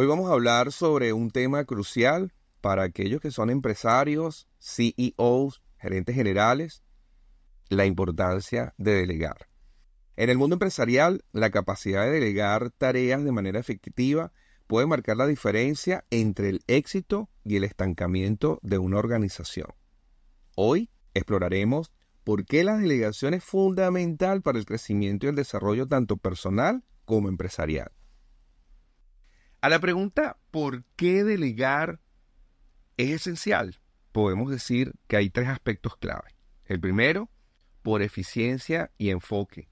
Hoy vamos a hablar sobre un tema crucial para aquellos que son empresarios, CEOs, gerentes generales, la importancia de delegar. En el mundo empresarial, la capacidad de delegar tareas de manera efectiva puede marcar la diferencia entre el éxito y el estancamiento de una organización. Hoy exploraremos por qué la delegación es fundamental para el crecimiento y el desarrollo tanto personal como empresarial. A la pregunta ¿por qué delegar es esencial? Podemos decir que hay tres aspectos clave. El primero, por eficiencia y enfoque.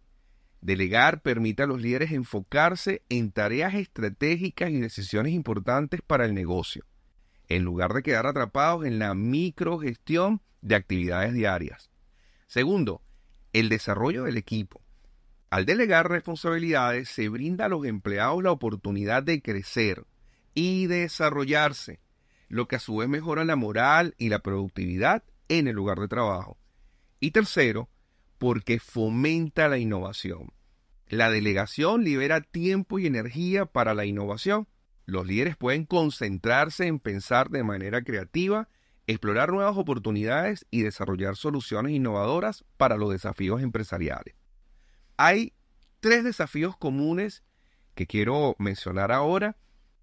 Delegar permite a los líderes enfocarse en tareas estratégicas y decisiones importantes para el negocio, en lugar de quedar atrapados en la microgestión de actividades diarias. Segundo, el desarrollo del equipo. Al delegar responsabilidades se brinda a los empleados la oportunidad de crecer y desarrollarse, lo que a su vez mejora la moral y la productividad en el lugar de trabajo. Y tercero, porque fomenta la innovación. La delegación libera tiempo y energía para la innovación. Los líderes pueden concentrarse en pensar de manera creativa, explorar nuevas oportunidades y desarrollar soluciones innovadoras para los desafíos empresariales. Hay tres desafíos comunes que quiero mencionar ahora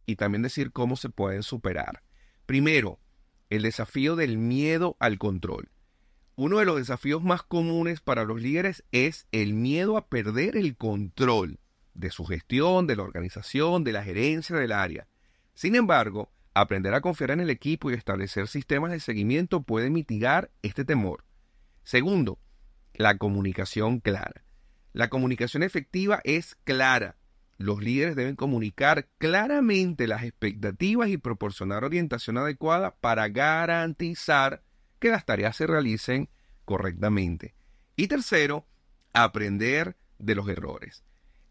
y también decir cómo se pueden superar. Primero, el desafío del miedo al control. Uno de los desafíos más comunes para los líderes es el miedo a perder el control de su gestión, de la organización, de la gerencia del área. Sin embargo, aprender a confiar en el equipo y establecer sistemas de seguimiento puede mitigar este temor. Segundo, la comunicación clara. La comunicación efectiva es clara. Los líderes deben comunicar claramente las expectativas y proporcionar orientación adecuada para garantizar que las tareas se realicen correctamente. Y tercero, aprender de los errores.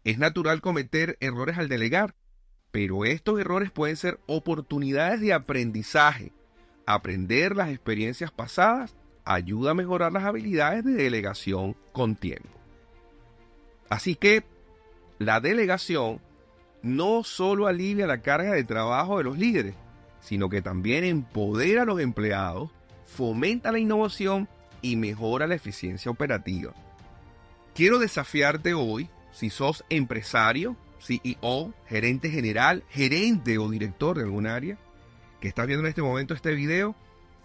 Es natural cometer errores al delegar, pero estos errores pueden ser oportunidades de aprendizaje. Aprender las experiencias pasadas ayuda a mejorar las habilidades de delegación con tiempo. Así que la delegación no solo alivia la carga de trabajo de los líderes, sino que también empodera a los empleados, fomenta la innovación y mejora la eficiencia operativa. Quiero desafiarte hoy, si sos empresario, CEO, gerente general, gerente o director de algún área, que estás viendo en este momento este video,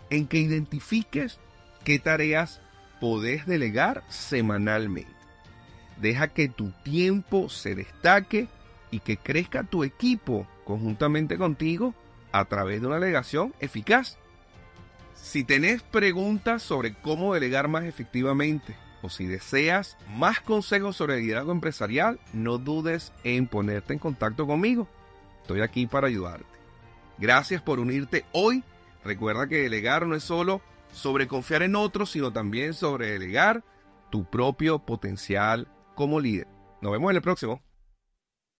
en que identifiques qué tareas podés delegar semanalmente. Deja que tu tiempo se destaque y que crezca tu equipo conjuntamente contigo a través de una delegación eficaz. Si tenés preguntas sobre cómo delegar más efectivamente o si deseas más consejos sobre liderazgo empresarial, no dudes en ponerte en contacto conmigo. Estoy aquí para ayudarte. Gracias por unirte hoy. Recuerda que delegar no es solo sobre confiar en otros, sino también sobre delegar tu propio potencial como líder. Nos vemos en el próximo.